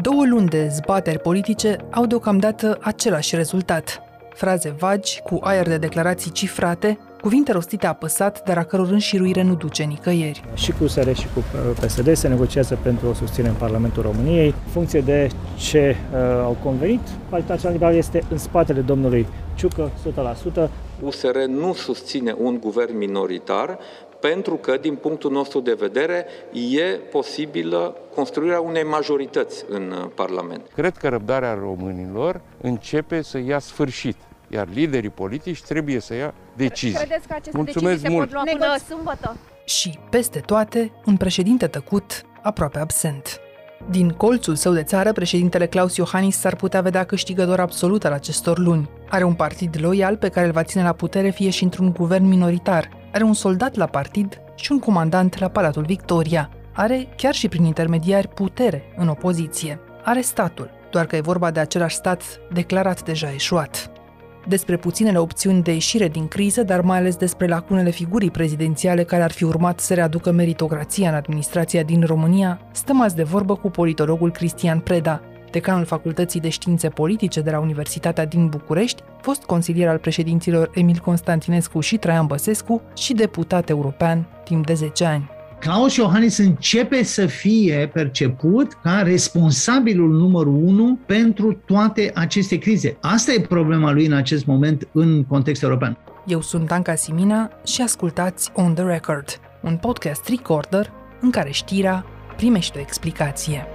Două luni de zbateri politice au deocamdată același rezultat. Fraze vagi, cu aer de declarații cifrate, cuvinte rostite apăsat, dar a căror înșiruire nu duce nicăieri. Și cu SR și cu uh, PSD se negociază pentru o susținere în Parlamentul României. În funcție de ce uh, au convenit, Partidul Național Liberal este în spatele domnului Ciucă, 100%. USR nu susține un guvern minoritar, pentru că, din punctul nostru de vedere, e posibilă construirea unei majorități în uh, Parlament. Cred că răbdarea românilor începe să ia sfârșit iar liderii politici trebuie să ia decizii. Credeți că aceste Mulțumesc decizii mult. se pot lua până sâmbătă? Și, peste toate, un președinte tăcut, aproape absent. Din colțul său de țară, președintele Claus Iohannis s-ar putea vedea câștigător absolut al acestor luni. Are un partid loial pe care îl va ține la putere fie și într-un guvern minoritar. Are un soldat la partid și un comandant la Palatul Victoria. Are, chiar și prin intermediari, putere în opoziție. Are statul, doar că e vorba de același stat declarat deja eșuat despre puținele opțiuni de ieșire din criză, dar mai ales despre lacunele figurii prezidențiale care ar fi urmat să readucă meritocrația în administrația din România, stăm azi de vorbă cu politologul Cristian Preda, decanul Facultății de Științe Politice de la Universitatea din București, fost consilier al președinților Emil Constantinescu și Traian Băsescu și deputat european timp de 10 ani. Claus Iohannis începe să fie perceput ca responsabilul numărul unu pentru toate aceste crize. Asta e problema lui în acest moment în context european. Eu sunt Anca Simina și ascultați On The Record, un podcast recorder în care știrea primește o explicație.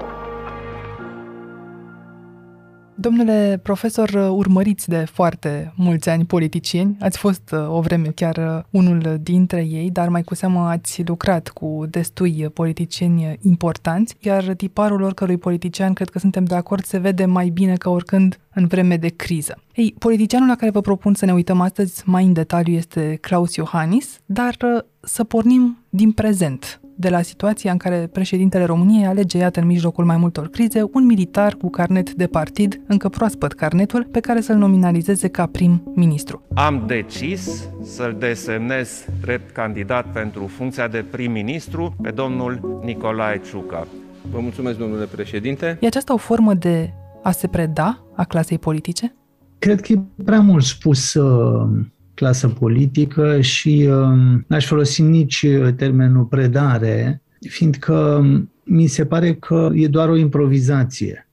Domnule profesor, urmăriți de foarte mulți ani politicieni, ați fost uh, o vreme chiar uh, unul dintre ei, dar mai cu seamă ați lucrat cu destui politicieni importanți, iar tiparul oricărui politician, cred că suntem de acord, se vede mai bine ca oricând în vreme de criză. Ei, politicianul la care vă propun să ne uităm astăzi mai în detaliu este Claus Iohannis, dar uh, să pornim din prezent, de la situația în care președintele României alege, iată, în mijlocul mai multor crize, un militar cu carnet de partid, încă proaspăt carnetul, pe care să-l nominalizeze ca prim-ministru. Am decis să-l desemnez drept candidat pentru funcția de prim-ministru pe domnul Nicolae Ciucă. Vă mulțumesc, domnule președinte. E aceasta o formă de a se preda a clasei politice? Cred că e prea mult spus uh, clasă politică și uh, n-aș folosi nici uh, termenul predare, fiindcă um, mi se pare că e doar o improvizație.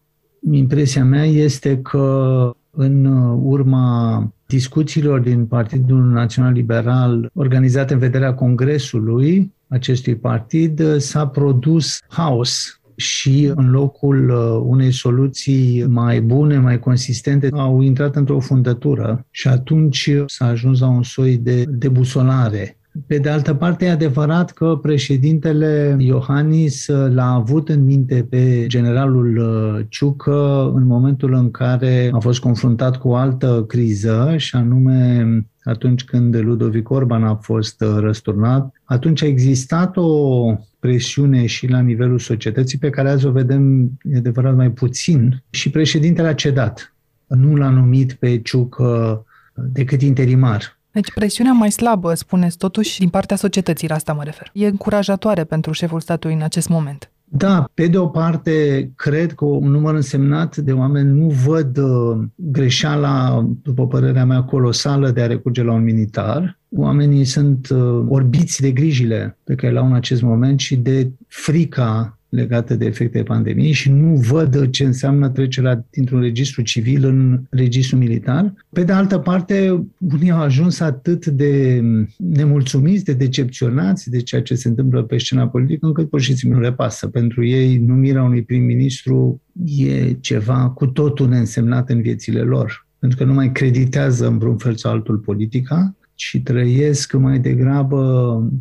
Impresia mea este că în uh, urma discuțiilor din Partidul Național Liberal organizate în vederea Congresului acestui partid s-a produs haos și în locul uh, unei soluții mai bune, mai consistente, au intrat într-o fundătură și atunci s-a ajuns la un soi de debusolare. Pe de altă parte, e adevărat că președintele Iohannis l-a avut în minte pe generalul uh, Ciucă în momentul în care a fost confruntat cu o altă criză, și anume atunci când Ludovic Orban a fost uh, răsturnat. Atunci a existat o presiune și la nivelul societății pe care azi o vedem, e adevărat, mai puțin. Și președintele a cedat. Nu l-a numit pe Ciucă decât interimar. Deci presiunea mai slabă, spuneți totuși, din partea societății, la asta mă refer. E încurajatoare pentru șeful statului în acest moment. Da, pe de o parte, cred că un număr însemnat de oameni nu văd uh, greșeala, după părerea mea, colosală de a recurge la un militar. Oamenii sunt uh, orbiți de grijile pe care le au în acest moment și de frica legate de efectele pandemiei și nu văd ce înseamnă trecerea dintr-un registru civil în registru militar. Pe de altă parte, unii au ajuns atât de nemulțumiți, de decepționați de ceea ce se întâmplă pe scena politică, încât pur și simplu nu le pasă. Pentru ei, numirea unui prim-ministru e ceva cu totul neînsemnat în viețile lor, pentru că nu mai creditează în vreun fel sau altul politica, și trăiesc mai degrabă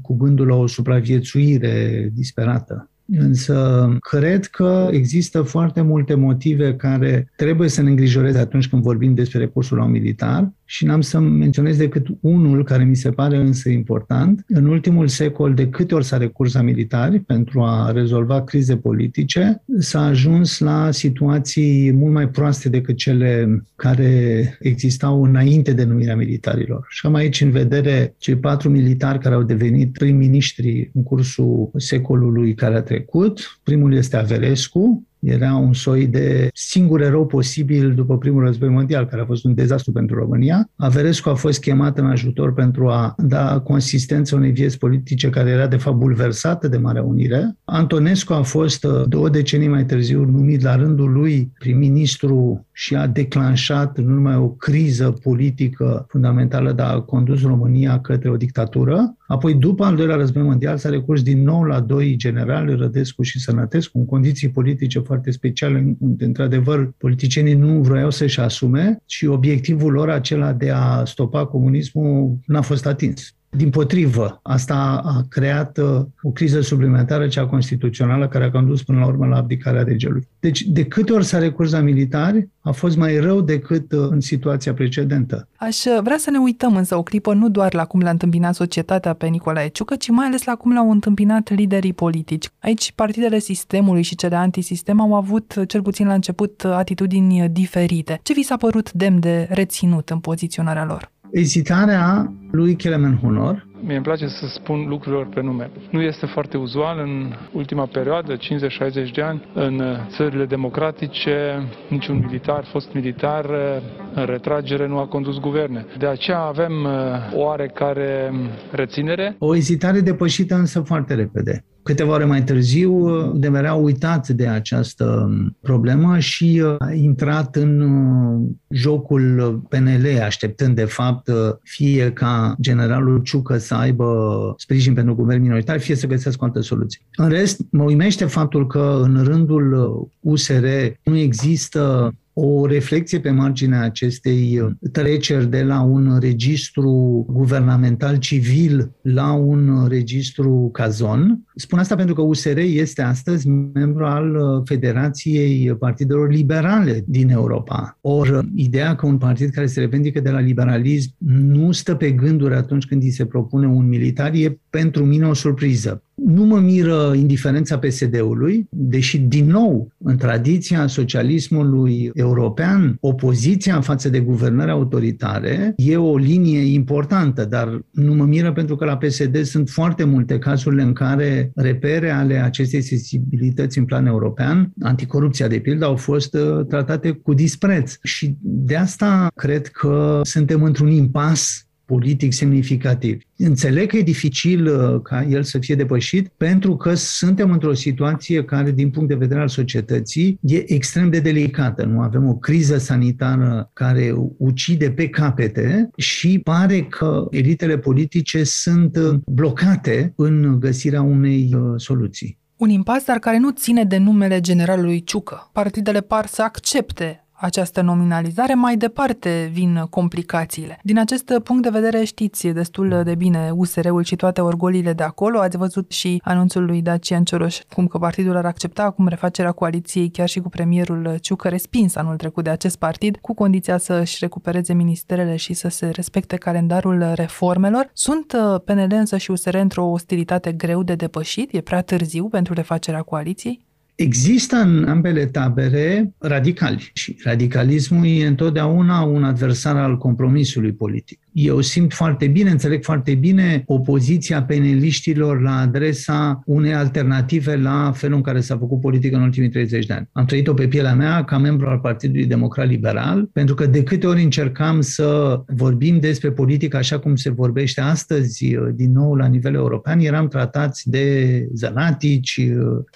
cu gândul la o supraviețuire disperată. Însă cred că există foarte multe motive care trebuie să ne îngrijoreze atunci când vorbim despre recursul la un militar și n-am să menționez decât unul care mi se pare însă important. În ultimul secol, de câte ori s-a recurs la militari pentru a rezolva crize politice, s-a ajuns la situații mult mai proaste decât cele care existau înainte de numirea militarilor. Și am aici în vedere cei patru militari care au devenit prim-ministri în cursul secolului care a trecut. Primul este Averescu, Era un soi de singur erou posibil după primul război mondial, care a fost un dezastru pentru România. Averescu a fost chemat în ajutor pentru a da consistență unei vieți politice care era de fapt bulversată de Marea Unire. Antonescu a fost uh, două decenii mai târziu numit la rândul lui prim-ministru și a declanșat nu numai o criză politică fundamentală, dar a condus România către o dictatură. Apoi, după al doilea război mondial, s-a recurs din nou la doi generali, Rădescu și Sănătescu, în condiții politice foarte speciale, unde, într-adevăr, politicienii nu vroiau să-și asume și obiectivul lor acela de a stopa comunismul n-a fost atins. Din potrivă, asta a creat uh, o criză suplimentară, cea constituțională, care a condus până la urmă la abdicarea regelui. Deci, de câte ori s-a recurs la militari, a fost mai rău decât uh, în situația precedentă. Aș uh, vrea să ne uităm însă o clipă nu doar la cum l-a întâmpinat societatea pe Nicolae Ciucă, ci mai ales la cum l-au întâmpinat liderii politici. Aici, partidele sistemului și cele antisistem au avut, cel puțin la început, atitudini diferite. Ce vi s-a părut demn de reținut în poziționarea lor? Ezitarea lui Kelemen Honor. Mie îmi place să spun lucrurilor pe nume. Nu este foarte uzual în ultima perioadă, 50-60 de ani, în țările democratice, niciun militar, fost militar, în retragere nu a condus guverne. De aceea avem uh, oarecare reținere. O ezitare depășită însă foarte repede. Câteva ore mai târziu, Demer a uitat de această problemă și uh, a intrat în uh, jocul PNL, așteptând de fapt uh, fie ca generalul Ciucă să aibă sprijin pentru guvern minoritar, fie să găsească o altă soluție. În rest, mă uimește faptul că în rândul USR nu există o reflexie pe marginea acestei uh, treceri de la un registru guvernamental civil la un registru cazon. Spun asta pentru că USR este astăzi membru al uh, Federației Partidelor Liberale din Europa. Or, uh, ideea că un partid care se revendică de la liberalism nu stă pe gânduri atunci când îi se propune un militar e pentru mine o surpriză. Nu mă miră indiferența PSD-ului, deși, din nou, în tradiția socialismului european, opoziția în față de guvernări autoritare e o linie importantă, dar nu mă miră pentru că la PSD sunt foarte multe cazurile în care repere ale acestei sensibilități în plan european, anticorupția de pildă, au fost uh, tratate cu dispreț. Și de asta cred că suntem într-un impas politic semnificativ. Înțeleg că e dificil uh, ca el să fie depășit pentru că suntem într-o situație care, din punct de vedere al societății, e extrem de delicată. Nu avem o criză sanitară care ucide pe capete și pare că elitele politice sunt uh, blocate în găsirea unei uh, soluții. Un impas, dar care nu ține de numele generalului Ciucă. Partidele par să accepte această nominalizare, mai departe vin complicațiile. Din acest punct de vedere știți destul de bine USR-ul și toate orgolile de acolo. Ați văzut și anunțul lui Dacian Cioroș cum că partidul ar accepta acum refacerea coaliției chiar și cu premierul Ciucă respins anul trecut de acest partid, cu condiția să își recupereze ministerele și să se respecte calendarul reformelor. Sunt uh, PNL însă și USR într-o ostilitate greu de depășit? E prea târziu pentru refacerea coaliției? Există în ambele tabere radicali și radicalismul e întotdeauna un adversar al compromisului politic. Eu simt foarte bine, înțeleg foarte bine opoziția peneliștilor la adresa unei alternative la felul în care s-a făcut politică în ultimii 30 de ani. Am trăit-o pe pielea mea ca membru al Partidului Democrat Liberal, pentru că de câte ori încercam să vorbim despre politică așa cum se vorbește astăzi, din nou la nivel european, eram tratați de zănatici,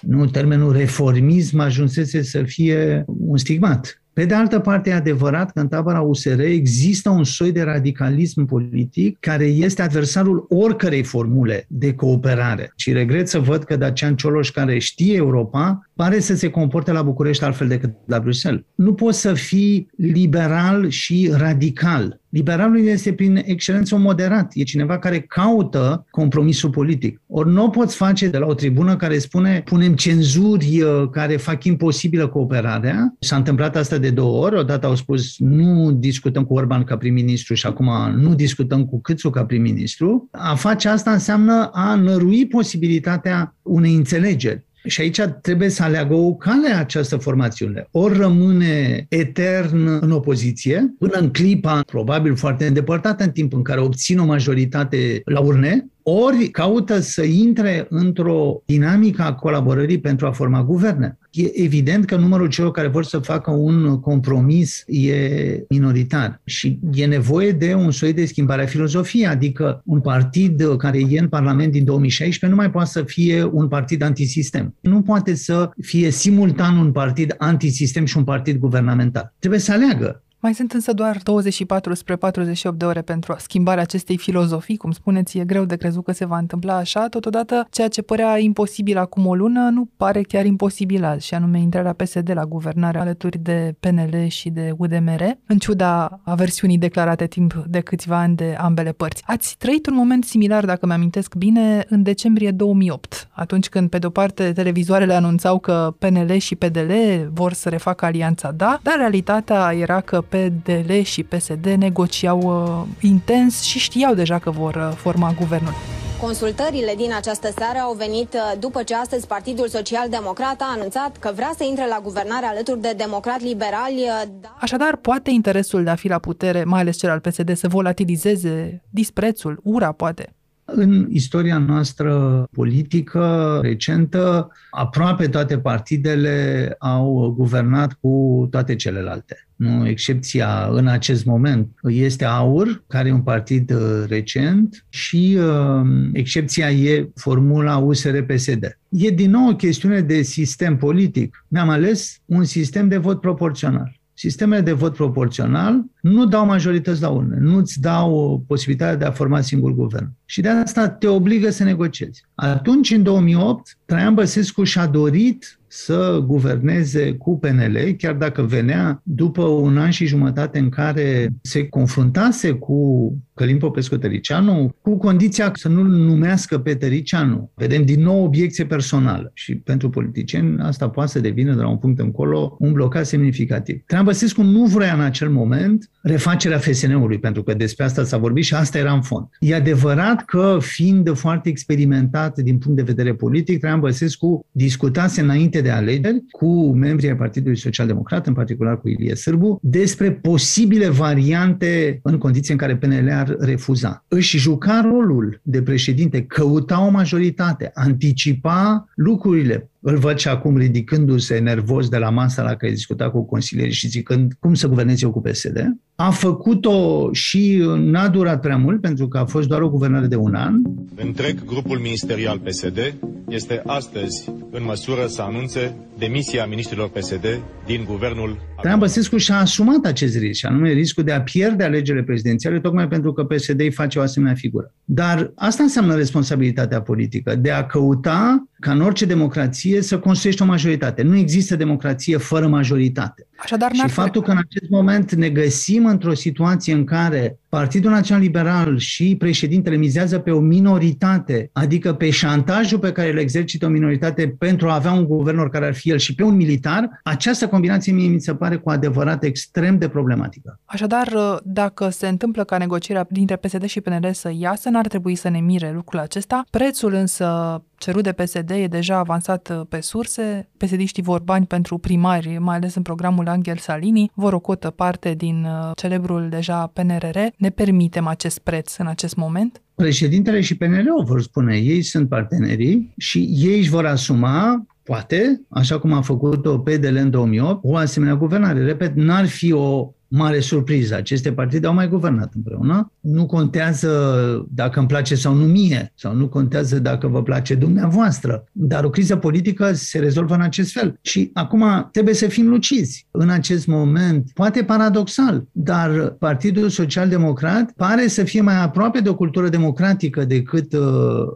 nu termenul reformism ajunsese să fie un stigmat. Pe de altă parte, e adevărat că în tabăra USR există un soi de radicalism politic care este adversarul oricărei formule de cooperare. Și regret să văd că Dacian Cioloș, care știe Europa, pare să se comporte la București altfel decât la Bruxelles. Nu poți să fii liberal și radical. Liberalul este prin excelență un moderat. E cineva care caută compromisul politic. Ori nu o poți face de la o tribună care spune punem cenzuri uh, care fac imposibilă cooperarea. S-a întâmplat asta de două ori. Odată au spus nu discutăm cu Orban ca prim-ministru și acum nu discutăm cu Câțu ca prim-ministru. A face asta înseamnă a nărui posibilitatea unei înțelegeri. Și aici trebuie să aleagă o cale această formațiune. Ori rămâne etern în opoziție, până în clipa, probabil foarte îndepărtată în timp în care obțin o majoritate la urne, ori caută să intre într-o dinamică a colaborării pentru a forma guverne. E evident că numărul celor care vor să facă un compromis e minoritar și e nevoie de un soi de schimbare a filozofiei, adică un partid care e în Parlament din 2016 nu mai poate să fie un partid antisistem. Nu poate să fie simultan un partid antisistem și un partid guvernamental. Trebuie să aleagă mai sunt însă doar 24 spre 48 de ore pentru schimbarea acestei filozofii, cum spuneți, e greu de crezut că se va întâmpla așa, totodată ceea ce părea imposibil acum o lună nu pare chiar imposibil azi, și anume intrarea PSD la guvernare alături de PNL și de UDMR, în ciuda aversiunii declarate timp de câțiva ani de ambele părți. Ați trăit un moment similar, dacă mi-amintesc bine, în decembrie 2008, atunci când, pe de-o parte, televizoarele anunțau că PNL și PDL vor să refacă alianța da, dar realitatea era că PDL și PSD negociau uh, intens și știau deja că vor uh, forma guvernul. Consultările din această seară au venit uh, după ce astăzi Partidul Social Democrat a anunțat că vrea să intre la guvernare alături de democrat-liberali. Uh, da... Așadar, poate interesul de a fi la putere, mai ales cel al PSD, să volatilizeze disprețul, ura, poate? În istoria noastră politică recentă, aproape toate partidele au guvernat cu toate celelalte. Nu, excepția în acest moment este AUR, care e un partid uh, recent, și uh, excepția e formula USR-PSD. E din nou o chestiune de sistem politic. Mi-am ales un sistem de vot proporțional. Sistemele de vot proporțional nu dau majorități la urne, nu-ți dau posibilitatea de a forma singur guvern. Și de asta te obligă să negociezi. Atunci, în 2008, Traian Băsescu și-a dorit să guverneze cu PNL, chiar dacă venea după un an și jumătate în care se confruntase cu Călim Popescu Tăricianu, cu condiția să nu-l numească pe Tăricianu. Vedem din nou obiecție personală și pentru politicieni asta poate să devină de la un punct încolo un blocaj semnificativ. Traian Băsescu nu vrea în acel moment refacerea FSN-ului, pentru că despre asta s-a vorbit și asta era în fond. E adevărat că, fiind foarte experimentat din punct de vedere politic, Traian Băsescu discutase înainte de alegeri cu membrii ai Partidului Social Democrat, în particular cu Ilie Sârbu, despre posibile variante în condiții în care PNL ar refuza. Își juca rolul de președinte, căuta o majoritate, anticipa lucrurile, îl văd și acum ridicându-se nervos de la masa la care discuta cu consilierii și zicând cum să guvernez eu cu PSD. A făcut-o și n-a durat prea mult, pentru că a fost doar o guvernare de un an. Întreg grupul ministerial PSD este astăzi în măsură să anunțe demisia ministrilor PSD din guvernul... Traian Băsescu și-a asumat acest risc, și anume riscul de a pierde alegerile prezidențiale, tocmai pentru că PSD îi face o asemenea figură. Dar asta înseamnă responsabilitatea politică, de a căuta ca în orice democrație să construiești o majoritate. Nu există democrație fără majoritate. Așadar, și faptul că în acest moment ne găsim într-o situație în care Partidul Național Liberal și președintele mizează pe o minoritate, adică pe șantajul pe care îl exercită o minoritate pentru a avea un guvern care ar fi el și pe un militar, această combinație mie mi se pare cu adevărat extrem de problematică. Așadar, dacă se întâmplă ca negocierea dintre PSD și PNL să iasă, n-ar trebui să ne mire lucrul acesta. Prețul însă cerut de PSD e deja avansat pe surse. psd vor bani pentru primari, mai ales în programul Angel Salini, vor o cotă parte din uh, celebrul deja PNRR. Ne permitem acest preț în acest moment? Președintele și PNL o vor spune, ei sunt partenerii și ei își vor asuma poate, așa cum a făcut-o PDL în 2008, o asemenea guvernare. Repet, n-ar fi o mare surpriză. Aceste partide au mai guvernat împreună. Nu contează dacă îmi place sau nu mie, sau nu contează dacă vă place dumneavoastră, dar o criză politică se rezolvă în acest fel. Și acum trebuie să fim lucizi. În acest moment, poate paradoxal, dar Partidul Social Democrat pare să fie mai aproape de o cultură democratică decât uh,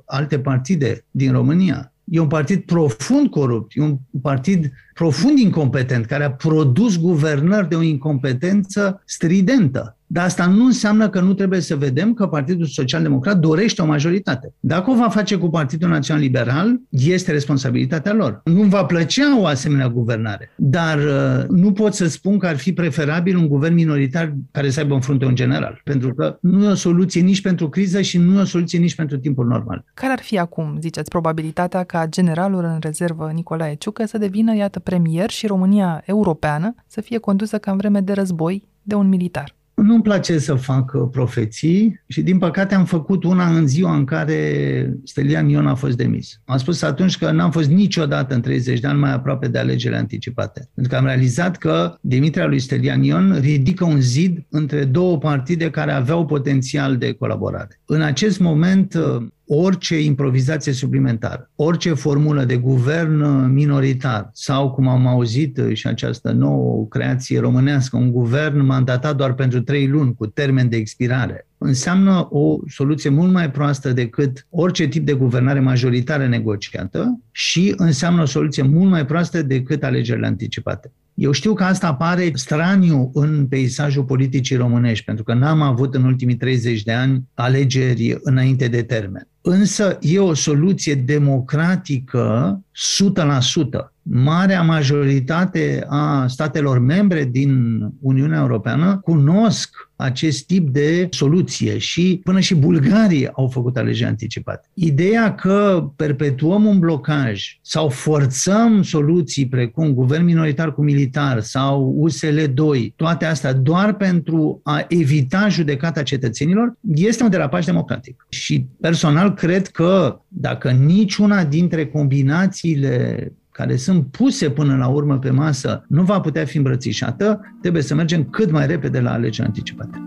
alte partide din România. E un partid profund corupt, e un partid profund incompetent, care a produs guvernări de o incompetență stridentă. Dar asta nu înseamnă că nu trebuie să vedem că Partidul Social Democrat dorește o majoritate. Dacă o va face cu Partidul Național Liberal, este responsabilitatea lor. Nu va plăcea o asemenea guvernare, dar uh, nu pot să spun că ar fi preferabil un guvern minoritar care să aibă în frunte un general, pentru că nu e o soluție nici pentru criză și nu e o soluție nici pentru timpul normal. Care ar fi acum, ziceți, probabilitatea ca generalul în rezervă Nicolae Ciucă să devină, iată, premier și România europeană să fie condusă ca în vreme de război de un militar? În nu-mi place să fac uh, profeții și din păcate am făcut una în ziua în care Stelian Ion a fost demis. Am spus atunci că n-am fost niciodată în 30 de ani mai aproape de alegerile anticipate. Pentru că am realizat că demiterea lui Stelian Ion ridică un zid între două partide care aveau potențial de colaborare. În acest moment uh, orice improvizație suplimentară, orice formulă de guvern minoritar sau, cum am auzit și această nouă creație românească, un guvern mandatat doar pentru trei luni cu termen de expirare, înseamnă o soluție mult mai proastă decât orice tip de guvernare majoritară negociată și înseamnă o soluție mult mai proastă decât alegerile anticipate. Eu știu că asta apare straniu în peisajul politicii românești, pentru că n-am avut în ultimii 30 de ani alegeri înainte de termen. Însă e o soluție democratică 100%. Marea majoritate a statelor membre din Uniunea Europeană cunosc acest tip de soluție și până și bulgarii au făcut alegeri anticipate. Ideea că perpetuăm un blocaj sau forțăm soluții precum guvern minoritar cu militar sau USL2, toate astea doar pentru a evita judecata cetățenilor, este un derapaj democratic. Și personal cred că dacă niciuna dintre combinațiile care sunt puse până la urmă pe masă nu va putea fi îmbrățișată, trebuie să mergem cât mai repede la alegeri anticipate.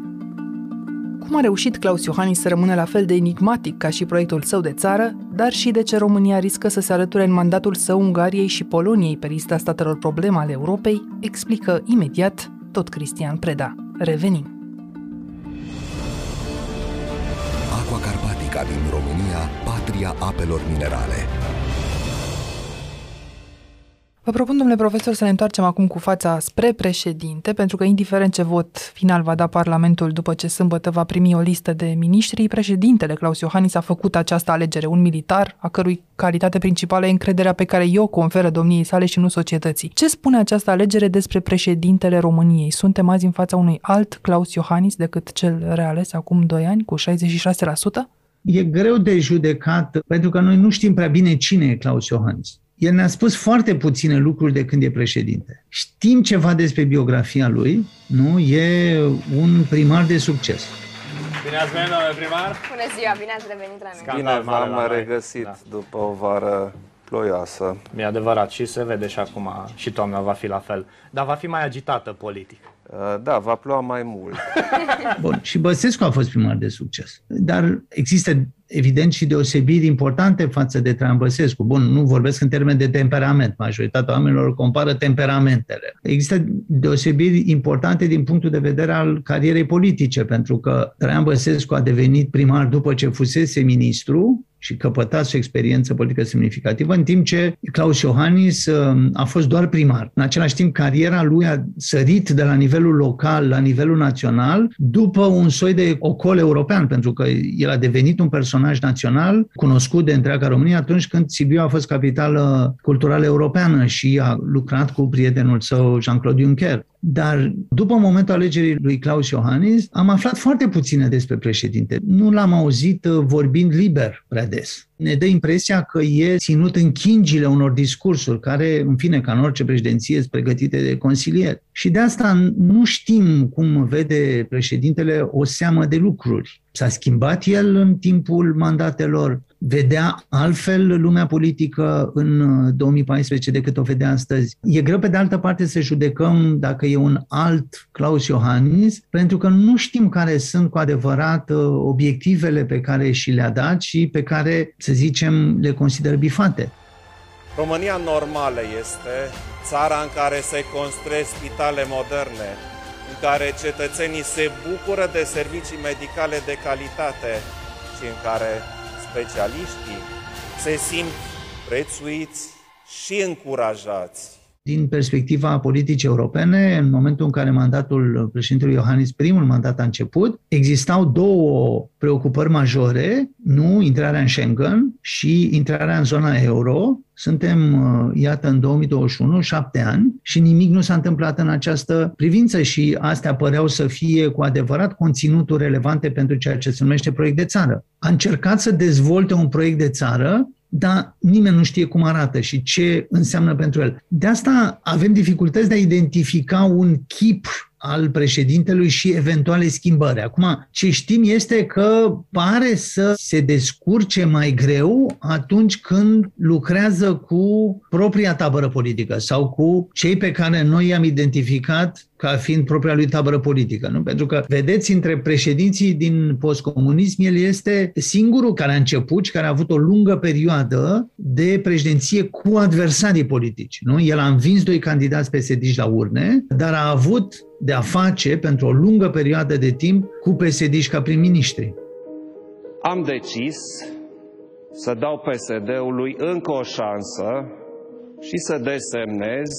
Cum a reușit Claus Iohannis să rămână la fel de enigmatic ca și proiectul său de țară, dar și de ce România riscă să se alăture în mandatul său Ungariei și Poloniei pe lista statelor probleme ale Europei, explică imediat tot Cristian Preda. Revenim. Carpatica din România, patria apelor minerale. Vă propun, domnule profesor, să ne întoarcem acum cu fața spre președinte, pentru că, indiferent ce vot final va da Parlamentul după ce sâmbătă va primi o listă de miniștri, președintele Claus Iohannis a făcut această alegere, un militar, a cărui calitate principală e încrederea pe care eu conferă domniei sale și nu societății. Ce spune această alegere despre președintele României? Suntem azi în fața unui alt Claus Iohannis decât cel reales acum 2 ani, cu 66%? E greu de judecat, pentru că noi nu știm prea bine cine e Claus Iohannis. El ne-a spus foarte puține lucruri de când e președinte. Știm ceva despre biografia lui, nu? E un primar de succes. Bine ați venit, domnule primar! Bună ziua, bine ați revenit la noi! Bine v-am regăsit da. după o vară ploioasă. E adevărat și se vede și acum și toamna va fi la fel. Dar va fi mai agitată politic. Uh, da, va ploua mai mult. Bun, și Băsescu a fost primar de succes. Dar există evident și deosebiri importante față de Traian Băsescu. Bun, nu vorbesc în termen de temperament, majoritatea oamenilor compară temperamentele. Există deosebiri importante din punctul de vedere al carierei politice, pentru că Traian Băsescu a devenit primar după ce fusese ministru, și căpătați o experiență politică semnificativă, în timp ce Claus Iohannis uh, a fost doar primar. În același timp, cariera lui a sărit de la nivelul local la nivelul național după un soi de ocol european, pentru că el a devenit un personaj național cunoscut de întreaga România atunci când Sibiu a fost capitală culturală europeană și a lucrat cu prietenul său Jean-Claude Juncker. Dar după momentul alegerii lui Claus Iohannis, am aflat foarte puține despre președinte. Nu l-am auzit uh, vorbind liber prea des. Ne dă impresia că e ținut în chingile unor discursuri care, în fine, ca în orice președinție, sunt pregătite de consilieri. Și de asta nu știm cum vede președintele o seamă de lucruri. S-a schimbat el în timpul mandatelor, vedea altfel lumea politică în 2014 uh, decât o vedea astăzi. E greu, pe de altă parte, să judecăm dacă e un alt Claus Iohannis, pentru că nu știm care sunt cu adevărat uh, obiectivele pe care și le-a dat și pe care, să zicem, le consideră bifate. România normală este țara în care se construiesc spitale moderne, în care cetățenii se bucură de servicii medicale de calitate și în care specialiștii se simt prețuiți și încurajați din perspectiva politicii europene, în momentul în care mandatul președintelui Iohannis, primul mandat a început, existau două preocupări majore, nu intrarea în Schengen și intrarea în zona euro. Suntem, uh, iată, în 2021, șapte ani și nimic nu s-a întâmplat în această privință și astea păreau să fie cu adevărat conținuturi relevante pentru ceea ce se numește proiect de țară. A încercat să dezvolte un proiect de țară dar nimeni nu știe cum arată și ce înseamnă pentru el. De asta avem dificultăți de a identifica un chip al președintelui și eventuale schimbări. Acum, ce știm este că pare să se descurce mai greu atunci când lucrează cu propria tabără politică sau cu cei pe care noi i-am identificat ca fiind propria lui tabără politică. Nu? Pentru că, vedeți, între președinții din postcomunism, el este singurul care a început și care a avut o lungă perioadă de președinție cu adversarii politici. Nu? El a învins doi candidați psd la urne, dar a avut de a face pentru o lungă perioadă de timp cu psd ca prim-ministri. Am decis să dau PSD-ului încă o șansă și să desemnez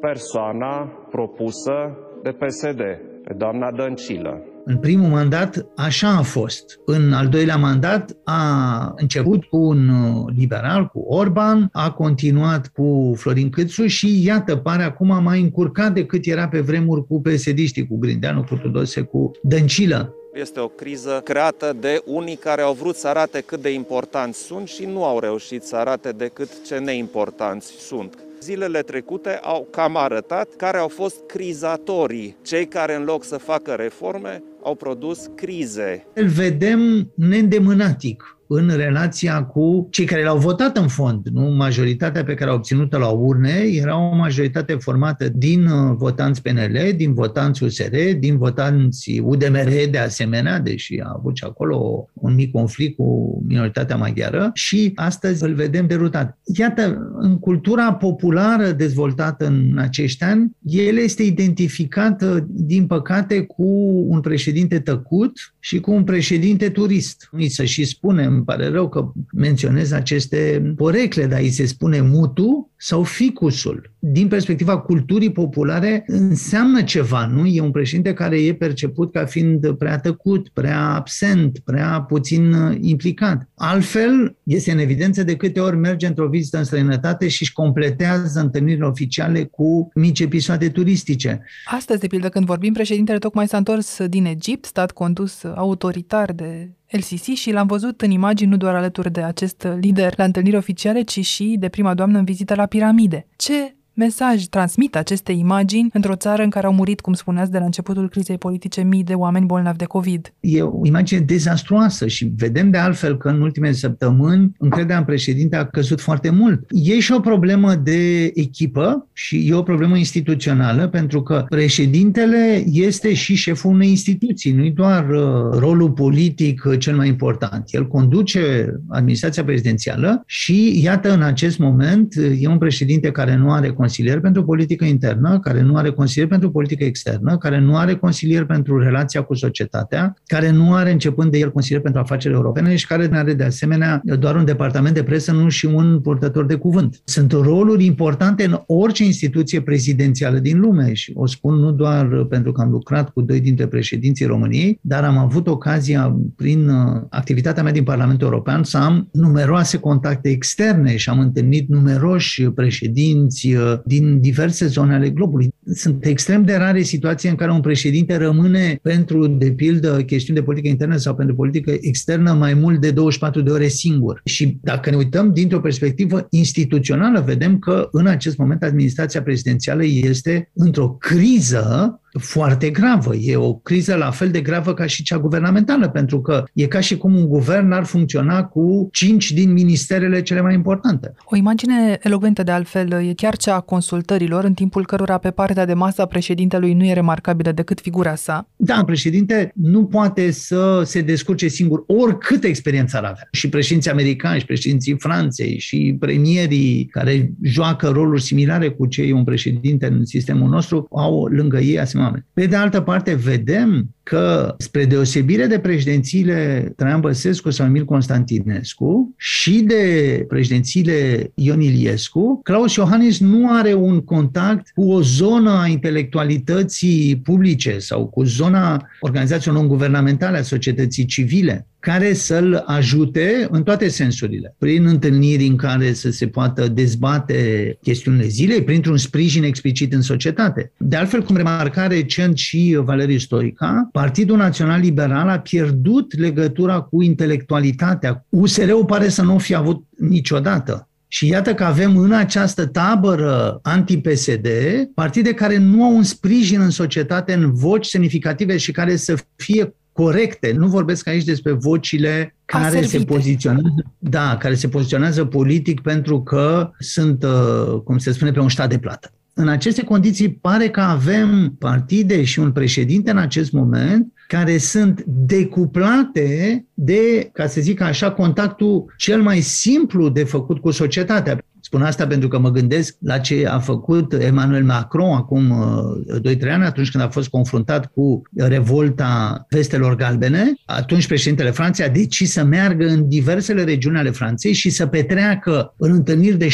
persoana propusă de PSD, pe doamna Dăncilă. În primul mandat așa a fost. În al doilea mandat a început cu un liberal, cu Orban, a continuat cu Florin Câțu și iată, pare acum mai încurcat decât era pe vremuri cu psd cu Grindeanu, cu Tudose, cu Dăncilă. Este o criză creată de unii care au vrut să arate cât de importanți sunt și nu au reușit să arate decât ce neimportanți sunt. Zilele trecute au cam arătat care au fost crizatorii, cei care în loc să facă reforme au produs crize. Îl vedem neîndemânatic în relația cu cei care l-au votat în fond. Nu? Majoritatea pe care au obținut-o la urne era o majoritate formată din uh, votanți PNL, din votanți USR, din votanți UDMR de asemenea, deși a avut și acolo un mic conflict cu minoritatea maghiară și astăzi îl vedem derutat. Iată, în cultura populară dezvoltată în acești ani, el este identificat, din păcate, cu un președinte tăcut și cu un președinte turist. Îi să și spunem îmi pare rău că menționez aceste porecle, dar îi se spune mutu sau ficusul. Din perspectiva culturii populare înseamnă ceva, nu? E un președinte care e perceput ca fiind prea tăcut, prea absent, prea puțin implicat. Altfel, este în evidență de câte ori merge într-o vizită în străinătate și își completează întâlnirile oficiale cu mici episoade turistice. Astăzi, de pildă, când vorbim, președintele tocmai s-a întors din Egipt, stat condus autoritar de LCC și l-am văzut în imagini nu doar alături de acest lider la întâlniri oficiale, ci și de prima doamnă în vizită la piramide. Ce mesaj transmit aceste imagini într-o țară în care au murit, cum spuneați, de la începutul crizei politice mii de oameni bolnavi de COVID? E o imagine dezastruoasă și vedem de altfel că în ultimele săptămâni încrederea în președinte a căzut foarte mult. E și o problemă de echipă și e o problemă instituțională pentru că președintele este și șeful unei instituții, nu doar uh, rolul politic uh, cel mai important. El conduce administrația prezidențială și iată în acest moment uh, e un președinte care nu are consilier pentru politică internă, care nu are consilier pentru politică externă, care nu are consilier pentru relația cu societatea, care nu are începând de el consilier pentru afaceri europene și care are de asemenea doar un departament de presă, nu și un purtător de cuvânt. Sunt roluri importante în orice instituție prezidențială din lume și o spun nu doar pentru că am lucrat cu doi dintre președinții României, dar am avut ocazia prin uh, activitatea mea din Parlamentul European să am numeroase contacte externe și am întâlnit numeroși președinți uh, din diverse zone ale globului. Sunt extrem de rare situații în care un președinte rămâne pentru, de pildă, chestiuni de politică internă sau pentru politică externă mai mult de 24 de ore singur. Și dacă ne uităm dintr-o perspectivă instituțională, vedem că în acest moment administrația prezidențială este într-o criză foarte gravă. E o criză la fel de gravă ca și cea guvernamentală, pentru că e ca și cum un guvern ar funcționa cu cinci din ministerele cele mai importante. O imagine elogventă de altfel e chiar cea a consultărilor, în timpul cărora pe partea de masă a președintelui nu e remarcabilă decât figura sa. Da, președinte nu poate să se descurce singur oricât experiență ar avea. Și președinții americani, și președinții Franței, și premierii care joacă roluri similare cu cei un președinte în sistemul nostru, au lângă ei asemenea oameni. Pe de altă parte, vedem că, spre deosebire de președințiile Traian Băsescu sau Emil Constantinescu și de președințiile Ion Iliescu, Claus Iohannis nu are un contact cu o zonă a intelectualității publice sau cu zona organizațiilor non-guvernamentale a societății civile care să-l ajute în toate sensurile, prin întâlniri în care să se poată dezbate chestiunile zilei, printr-un sprijin explicit în societate. De altfel, cum remarca recent și Valeriu Stoica, Partidul Național Liberal a pierdut legătura cu intelectualitatea. USR-ul pare să nu fi avut niciodată Și iată că avem în această tabără anti-PSD partide care nu au un sprijin în societate în voci semnificative și care să fie corecte. Nu vorbesc aici despre vocile care Aservite. se poziționează, da, care se poziționează politic pentru că sunt, uh, cum se spune, pe un stat de plată. În aceste condiții pare că avem partide și un președinte în acest moment care sunt decuplate de, ca să zic așa, contactul cel mai simplu de făcut cu societatea. Spun asta pentru că mă gândesc la ce a făcut Emmanuel Macron acum uh, 2-3 ani, atunci când a fost confruntat cu revolta vestelor galbene. Atunci președintele Franței a decis să meargă în diversele regiuni ale Franței și să petreacă în întâlniri de 7-8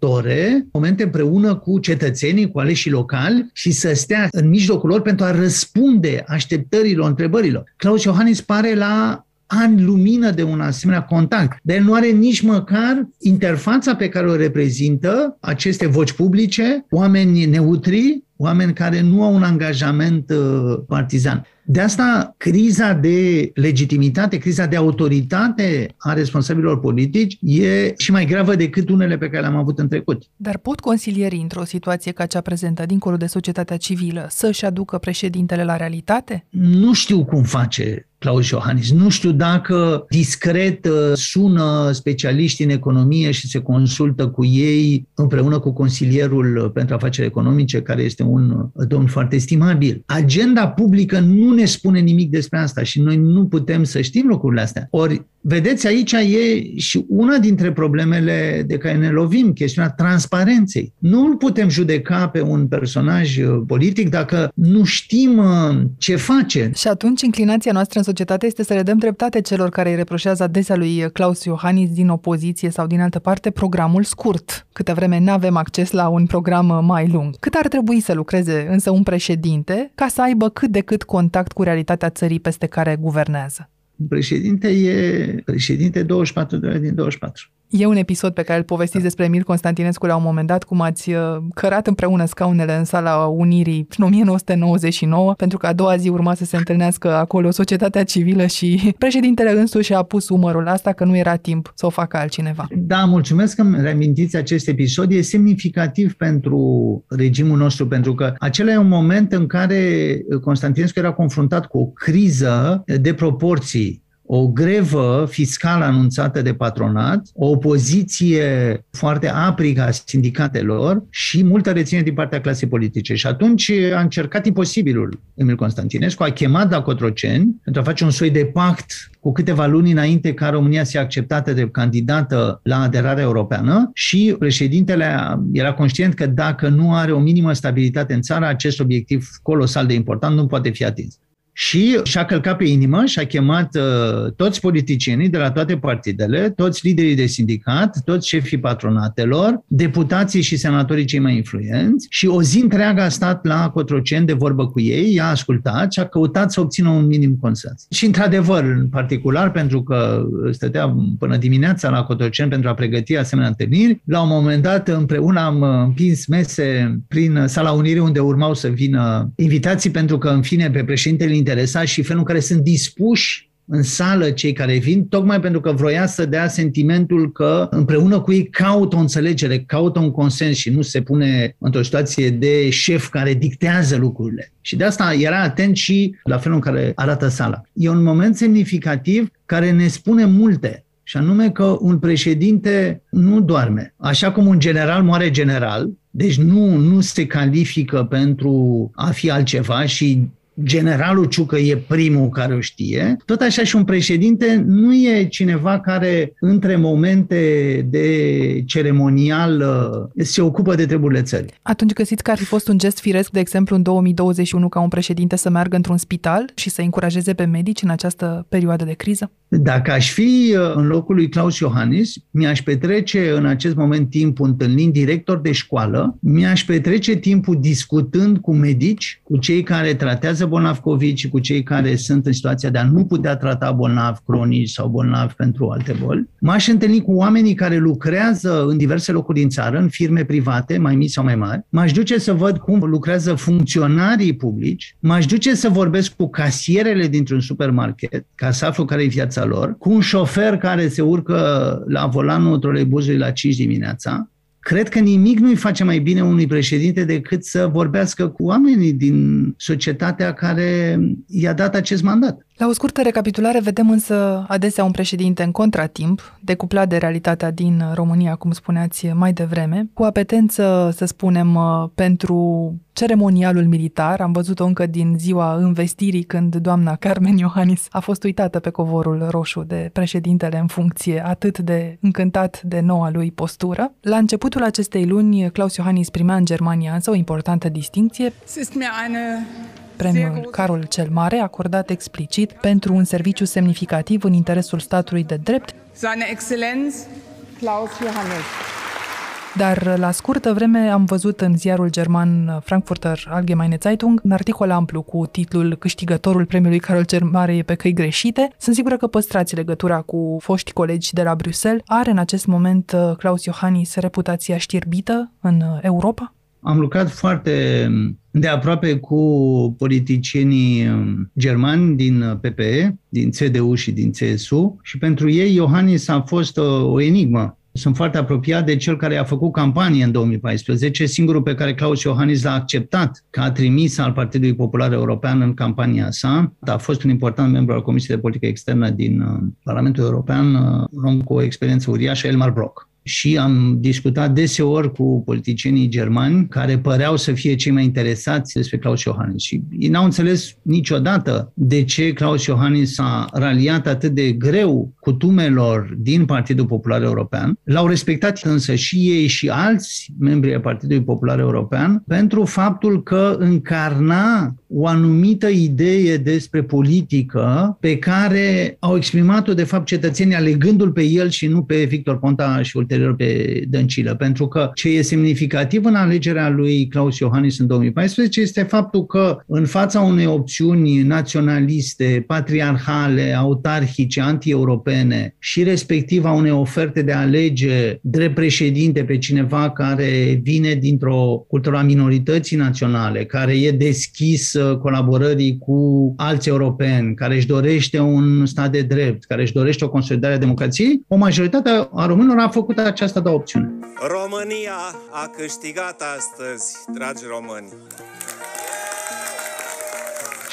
ore, momente împreună cu cetățenii, cu aleșii locali și să stea în mijlocul lor pentru a răspunde așteptărilor, întrebărilor. Claus Iohannis pare la ani lumină de un asemenea contact. Dar el nu are nici măcar interfața pe care o reprezintă aceste voci publice, oameni neutri, oameni care nu au un angajament uh, partizan. De asta, criza de legitimitate, criza de autoritate a responsabililor politici e și mai gravă decât unele pe care le-am avut în trecut. Dar pot consilierii într-o situație ca cea prezentă, dincolo de societatea civilă, să-și aducă președintele la realitate? Nu știu cum face Claus Iohannis. Nu știu dacă discret uh, sună specialiști în economie și se consultă cu ei împreună cu consilierul pentru afaceri economice, care este un uh, domn foarte estimabil. Agenda publică nu ne spune nimic despre asta și noi nu putem să știm lucrurile astea. Ori, vedeți, aici e și una dintre problemele de care ne lovim, chestiunea transparenței. Nu îl putem judeca pe un personaj uh, politic dacă nu știm ce face. Și atunci inclinația noastră în societate este să le dăm dreptate celor care îi reproșează adesea lui Claus Iohannis din opoziție sau din altă parte programul scurt. Câte vreme nu avem acces la un program mai lung. Cât ar trebui să lucreze însă un președinte ca să aibă cât de cât contact cu realitatea țării peste care guvernează? Un președinte e președinte 24 de ore din 24. E un episod pe care îl povestiți despre Emil Constantinescu la un moment dat, cum ați cărat împreună scaunele în sala Unirii în 1999, pentru că a doua zi urma să se întâlnească acolo societatea civilă și președintele însuși a pus umărul la asta că nu era timp să o facă altcineva. Da, mulțumesc că îmi reamintiți acest episod. E semnificativ pentru regimul nostru, pentru că acela e un moment în care Constantinescu era confruntat cu o criză de proporții o grevă fiscală anunțată de patronat, o opoziție foarte aprigă a sindicatelor și multă reținere din partea clasei politice. Și atunci a încercat imposibilul Emil Constantinescu, a chemat la Cotroceni pentru a face un soi de pact cu câteva luni înainte ca România să fie acceptată de candidată la aderarea europeană și președintele era conștient că dacă nu are o minimă stabilitate în țară, acest obiectiv colosal de important nu poate fi atins și și-a călcat pe inimă și a chemat uh, toți politicienii de la toate partidele, toți liderii de sindicat, toți șefii patronatelor, deputații și senatorii cei mai influenți și o zi întreagă a stat la Cotroceni de vorbă cu ei, i-a ascultat și a căutat să obțină un minim consens. Și într-adevăr, în particular, pentru că stătea până dimineața la Cotroceni pentru a pregăti asemenea întâlniri, la un moment dat împreună am împins mese prin sala Unirii unde urmau să vină invitații pentru că, în fine, pe președintele interesați și felul în care sunt dispuși în sală cei care vin, tocmai pentru că vroia să dea sentimentul că împreună cu ei caută o înțelegere, caută un consens și nu se pune într-o situație de șef care dictează lucrurile. Și de asta era atent și la felul în care arată sala. E un moment semnificativ care ne spune multe. Și anume că un președinte nu doarme. Așa cum un general moare general, deci nu, nu se califică pentru a fi altceva și generalul Ciucă e primul care o știe, tot așa și un președinte nu e cineva care între momente de ceremonial se ocupă de treburile țării. Atunci găsiți că ar fi fost un gest firesc, de exemplu, în 2021 ca un președinte să meargă într-un spital și să încurajeze pe medici în această perioadă de criză? Dacă aș fi în locul lui Claus Iohannis, mi-aș petrece în acest moment timpul întâlnind director de școală, mi-aș petrece timpul discutând cu medici, cu cei care tratează tratează bolnavi COVID și cu cei care sunt în situația de a nu putea trata bolnavi cronici sau bolnavi pentru alte boli. M-aș întâlni cu oamenii care lucrează în diverse locuri din țară, în firme private, mai mici sau mai mari. M-aș duce să văd cum lucrează funcționarii publici. M-aș duce să vorbesc cu casierele dintr-un supermarket, ca să aflu care e viața lor, cu un șofer care se urcă la volanul troleibuzului la 5 dimineața, Cred că nimic nu-i face mai bine unui președinte decât să vorbească cu oamenii din societatea care i-a dat acest mandat. La o scurtă recapitulare vedem însă adesea un președinte în contratimp, decuplat de realitatea din România, cum spuneați mai devreme, cu apetență, să spunem, pentru ceremonialul militar. Am văzut-o încă din ziua învestirii, când doamna Carmen Iohannis a fost uitată pe covorul roșu de președintele în funcție, atât de încântat de noua lui postură. La începutul acestei luni, Claus Iohannis primea în Germania însă o importantă distinție premiul Carol cel Mare, acordat explicit pentru un serviciu semnificativ în interesul statului de drept. Seine Excellenz Klaus Johannes. Dar la scurtă vreme am văzut în ziarul german Frankfurter Allgemeine Zeitung un articol amplu cu titlul Câștigătorul premiului Carol cel Mare e pe căi greșite. Sunt sigură că păstrați legătura cu foști colegi de la Bruxelles. Are în acest moment uh, Klaus Iohannis reputația știrbită în uh, Europa? Am lucrat foarte de aproape cu politicienii um, germani din PPE, din CDU și din CSU și pentru ei Iohannis a fost o, uh, o enigmă. Sunt foarte apropiat de cel care a făcut campanie în 2014, singurul pe care Claus Iohannis l-a acceptat ca trimis al Partidului Popular European în campania sa. A fost un important membru al Comisiei de Politică Externă din uh, Parlamentul European, uh, un om cu o experiență uriașă, Elmar Brock și am discutat deseori cu politicienii germani care păreau să fie cei mai interesați despre Klaus Iohannis și ei n-au înțeles niciodată de ce Klaus Iohannis a raliat atât de greu cutumelor din Partidul Popular European. L-au respectat însă și ei și alți membri ai Partidului Popular European pentru faptul că încarna o anumită idee despre politică pe care au exprimat-o de fapt cetățenii alegându-l pe el și nu pe Victor Ponta și ulterior ulterior pe Dăncilă. Pentru că ce e semnificativ în alegerea lui Claus Iohannis în 2014 este faptul că în fața unei opțiuni naționaliste, patriarhale, autarhice, anti-europene și respectiv a unei oferte de a alege drept președinte pe cineva care vine dintr-o cultură a minorității naționale, care e deschis colaborării cu alți europeni, care își dorește un stat de drept, care își dorește o consolidare a democrației, o majoritate a românilor a făcut această două opțiune. România a câștigat astăzi, dragi români.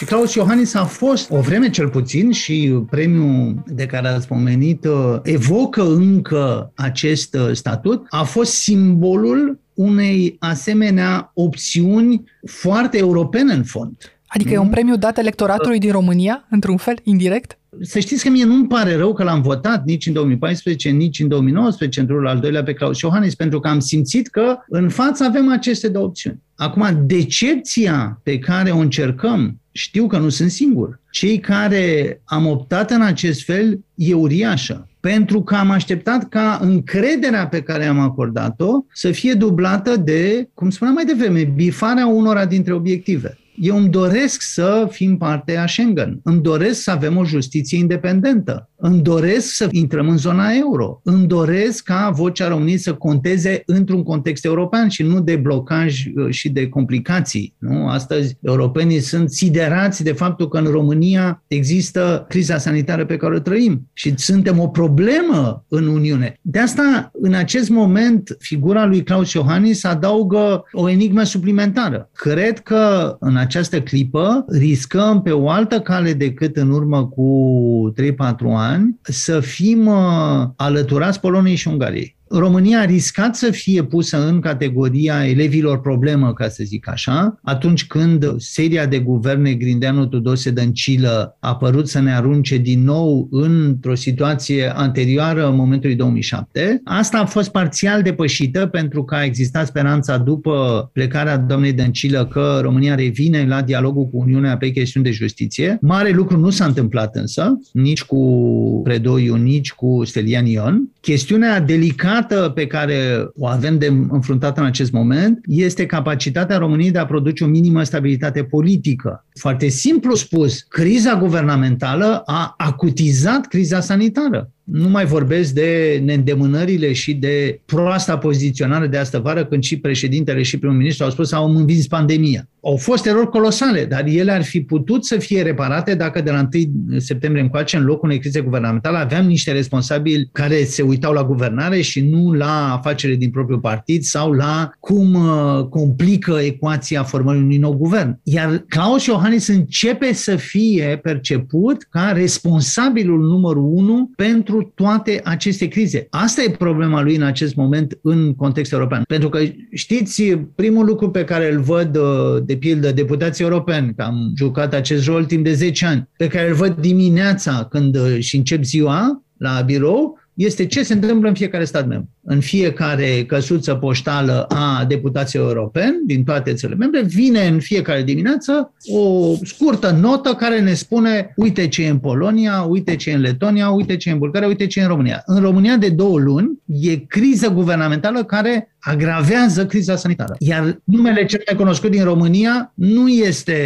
Și Claus Iohannis a fost, o vreme cel puțin, și premiul de care ați pomenit uh, evocă încă acest uh, statut, a fost simbolul unei asemenea opțiuni foarte europene în fond. Adică mm? e un premiu dat electoratului din România, într-un fel, indirect? Să știți că mie nu-mi pare rău că l-am votat nici în 2014, nici în 2019, în turul al doilea pe Claus Iohannis, pentru că am simțit că în față avem aceste două opțiuni. Acum, decepția pe care o încercăm, știu că nu sunt singur, cei care am optat în acest fel e uriașă. Pentru că am așteptat ca încrederea pe care am acordat-o să fie dublată de, cum spuneam mai devreme, bifarea unora dintre obiective eu îmi doresc să fim parte a Schengen, îmi doresc să avem o justiție independentă, îmi doresc să intrăm în zona euro, îmi doresc ca vocea României să conteze într-un context european și nu de blocaj uh, și de complicații. Nu? Astăzi europenii sunt siderați de faptul că în România există criza sanitară pe care o trăim și suntem o problemă în Uniune. De asta, în acest moment, figura lui Claus Iohannis adaugă o enigmă suplimentară. Cred că în această clipă riscăm pe o altă cale decât în urmă cu 3-4 ani să fim uh, alăturați Poloniei și Ungariei. România a riscat să fie pusă în categoria elevilor problemă, ca să zic așa, atunci când seria de guverne Grindeanu Tudose Dăncilă a părut să ne arunce din nou într-o situație anterioară în momentului 2007. Asta a fost parțial depășită pentru că a existat speranța după plecarea doamnei Dăncilă că România revine la dialogul cu Uniunea pe chestiuni de justiție. Mare lucru nu s-a întâmplat însă, nici cu Predoiu, nici cu Stelian Ion Chestiunea delicată pe care o avem de înfruntat în acest moment este capacitatea României de a produce o minimă stabilitate politică. Foarte simplu spus, criza guvernamentală a acutizat criza sanitară. Nu mai vorbesc de neîndemânările și de proasta poziționare de astă vară când și președintele și primul ministru au spus că au învins pandemia. Au fost erori colosale, dar ele ar fi putut să fie reparate dacă de la 1 septembrie încoace, în locul unei crize guvernamentale, aveam niște responsabili care se uitau la guvernare și nu la afacere din propriul partid sau la cum uh, complică ecuația formării unui nou guvern. Iar Claus Iohannis începe să fie perceput ca responsabilul numărul unu pentru toate aceste crize. Asta e problema lui în acest moment în context european. Pentru că, știți, primul lucru pe care îl văd, uh, de pildă, deputații europeni, că am jucat acest rol timp de 10 ani, pe care îl văd dimineața când uh, și încep ziua la birou, este ce se întâmplă în fiecare stat membru. În fiecare căsuță poștală a deputaților europeni din toate țările membre vine în fiecare dimineață o scurtă notă care ne spune uite ce e în Polonia, uite ce e în Letonia, uite ce e în Bulgaria, uite ce e în România. În România de două luni e criză guvernamentală care agravează criza sanitară. Iar numele cel mai cunoscut din România nu este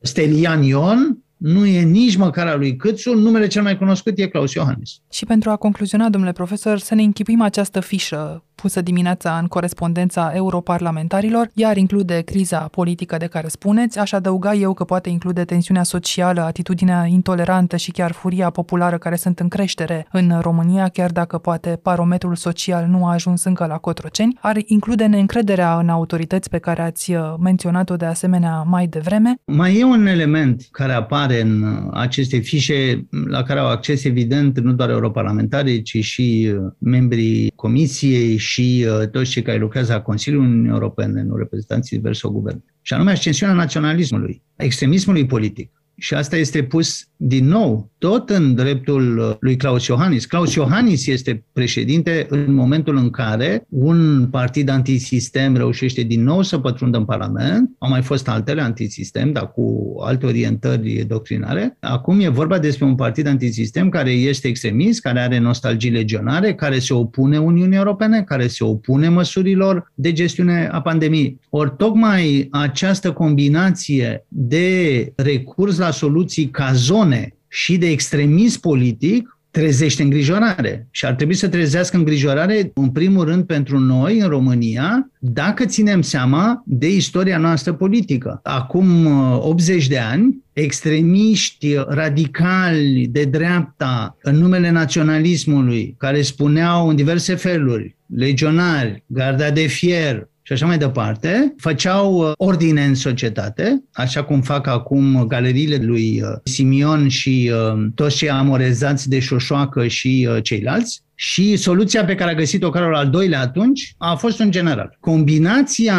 Stelian Ion, nu e nici măcar al lui Câțu, numele cel mai cunoscut e Claus Iohannis. Și pentru a concluziona, domnule profesor, să ne închipuim această fișă pusă dimineața în corespondența europarlamentarilor, iar include criza politică de care spuneți, aș adăuga eu că poate include tensiunea socială, atitudinea intolerantă și chiar furia populară care sunt în creștere în România, chiar dacă poate parometrul social nu a ajuns încă la Cotroceni, ar include neîncrederea în autorități pe care ați uh, menționat-o de asemenea mai devreme. Mai e un element care apare în uh, aceste fișe la care au acces evident nu doar europarlamentarii, ci și uh, membrii comisiei și uh, toți cei care lucrează la Consiliul Uniunii Europene, nu reprezentanții diverse guverne, și anume ascensiunea naționalismului, extremismului politic. Și asta este pus din nou tot în dreptul uh, lui Claus Iohannis. Claus Iohannis este președinte în momentul în care un partid antisistem reușește din nou să pătrundă în Parlament. Au mai fost altele antisistem, dar cu alte orientări doctrinare. Acum e vorba despre un partid antisistem care este extremist, care are nostalgii legionare, care se opune Uniunii Europene, care se opune măsurilor de gestiune a pandemiei. Ori tocmai această combinație de recurs la soluții ca zone și de extremism politic trezește îngrijorare. Și ar trebui să trezească îngrijorare, în primul rând, pentru noi, în România, dacă ținem seama de istoria noastră politică. Acum 80 uh, de ani, extremiști radicali de dreapta, în numele naționalismului, care spuneau în diverse feluri, legionari, garda de fier, și așa mai departe, făceau uh, ordine în societate, așa cum fac acum galeriile lui uh, Simion și uh, toți cei amorezați de Șoșoacă și ceilalți. Și soluția pe care a găsit-o Carol al doilea atunci a fost un general. Combinația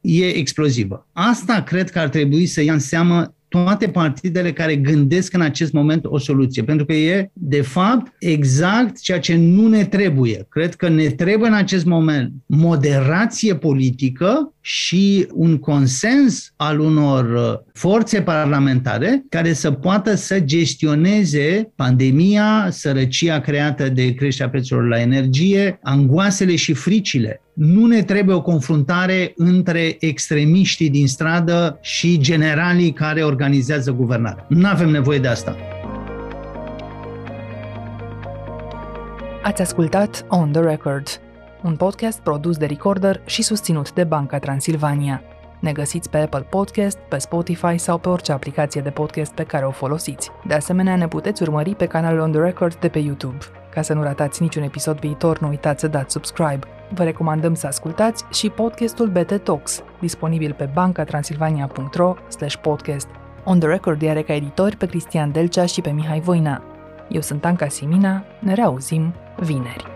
e explozivă. Asta cred că ar trebui să ia în seamă toate partidele care gândesc în acest moment o soluție. Pentru că e, de fapt, exact ceea ce nu ne trebuie. Cred că ne trebuie în acest moment moderație politică și un consens al unor uh, forțe parlamentare care să poată să gestioneze pandemia, sărăcia creată de creșterea prețurilor la energie, angoasele și fricile. Nu ne trebuie o confruntare între extremiștii din stradă și generalii care organizează guvernarea. Nu avem nevoie de asta. Ați ascultat On The Record un podcast produs de Recorder și susținut de Banca Transilvania. Ne găsiți pe Apple Podcast, pe Spotify sau pe orice aplicație de podcast pe care o folosiți. De asemenea, ne puteți urmări pe canalul On The Record de pe YouTube. Ca să nu ratați niciun episod viitor, nu uitați să dați subscribe. Vă recomandăm să ascultați și podcastul BT Talks, disponibil pe bancatransilvania.ro podcast. On The Record are ca editori pe Cristian Delcea și pe Mihai Voina. Eu sunt Anca Simina, ne reauzim vineri.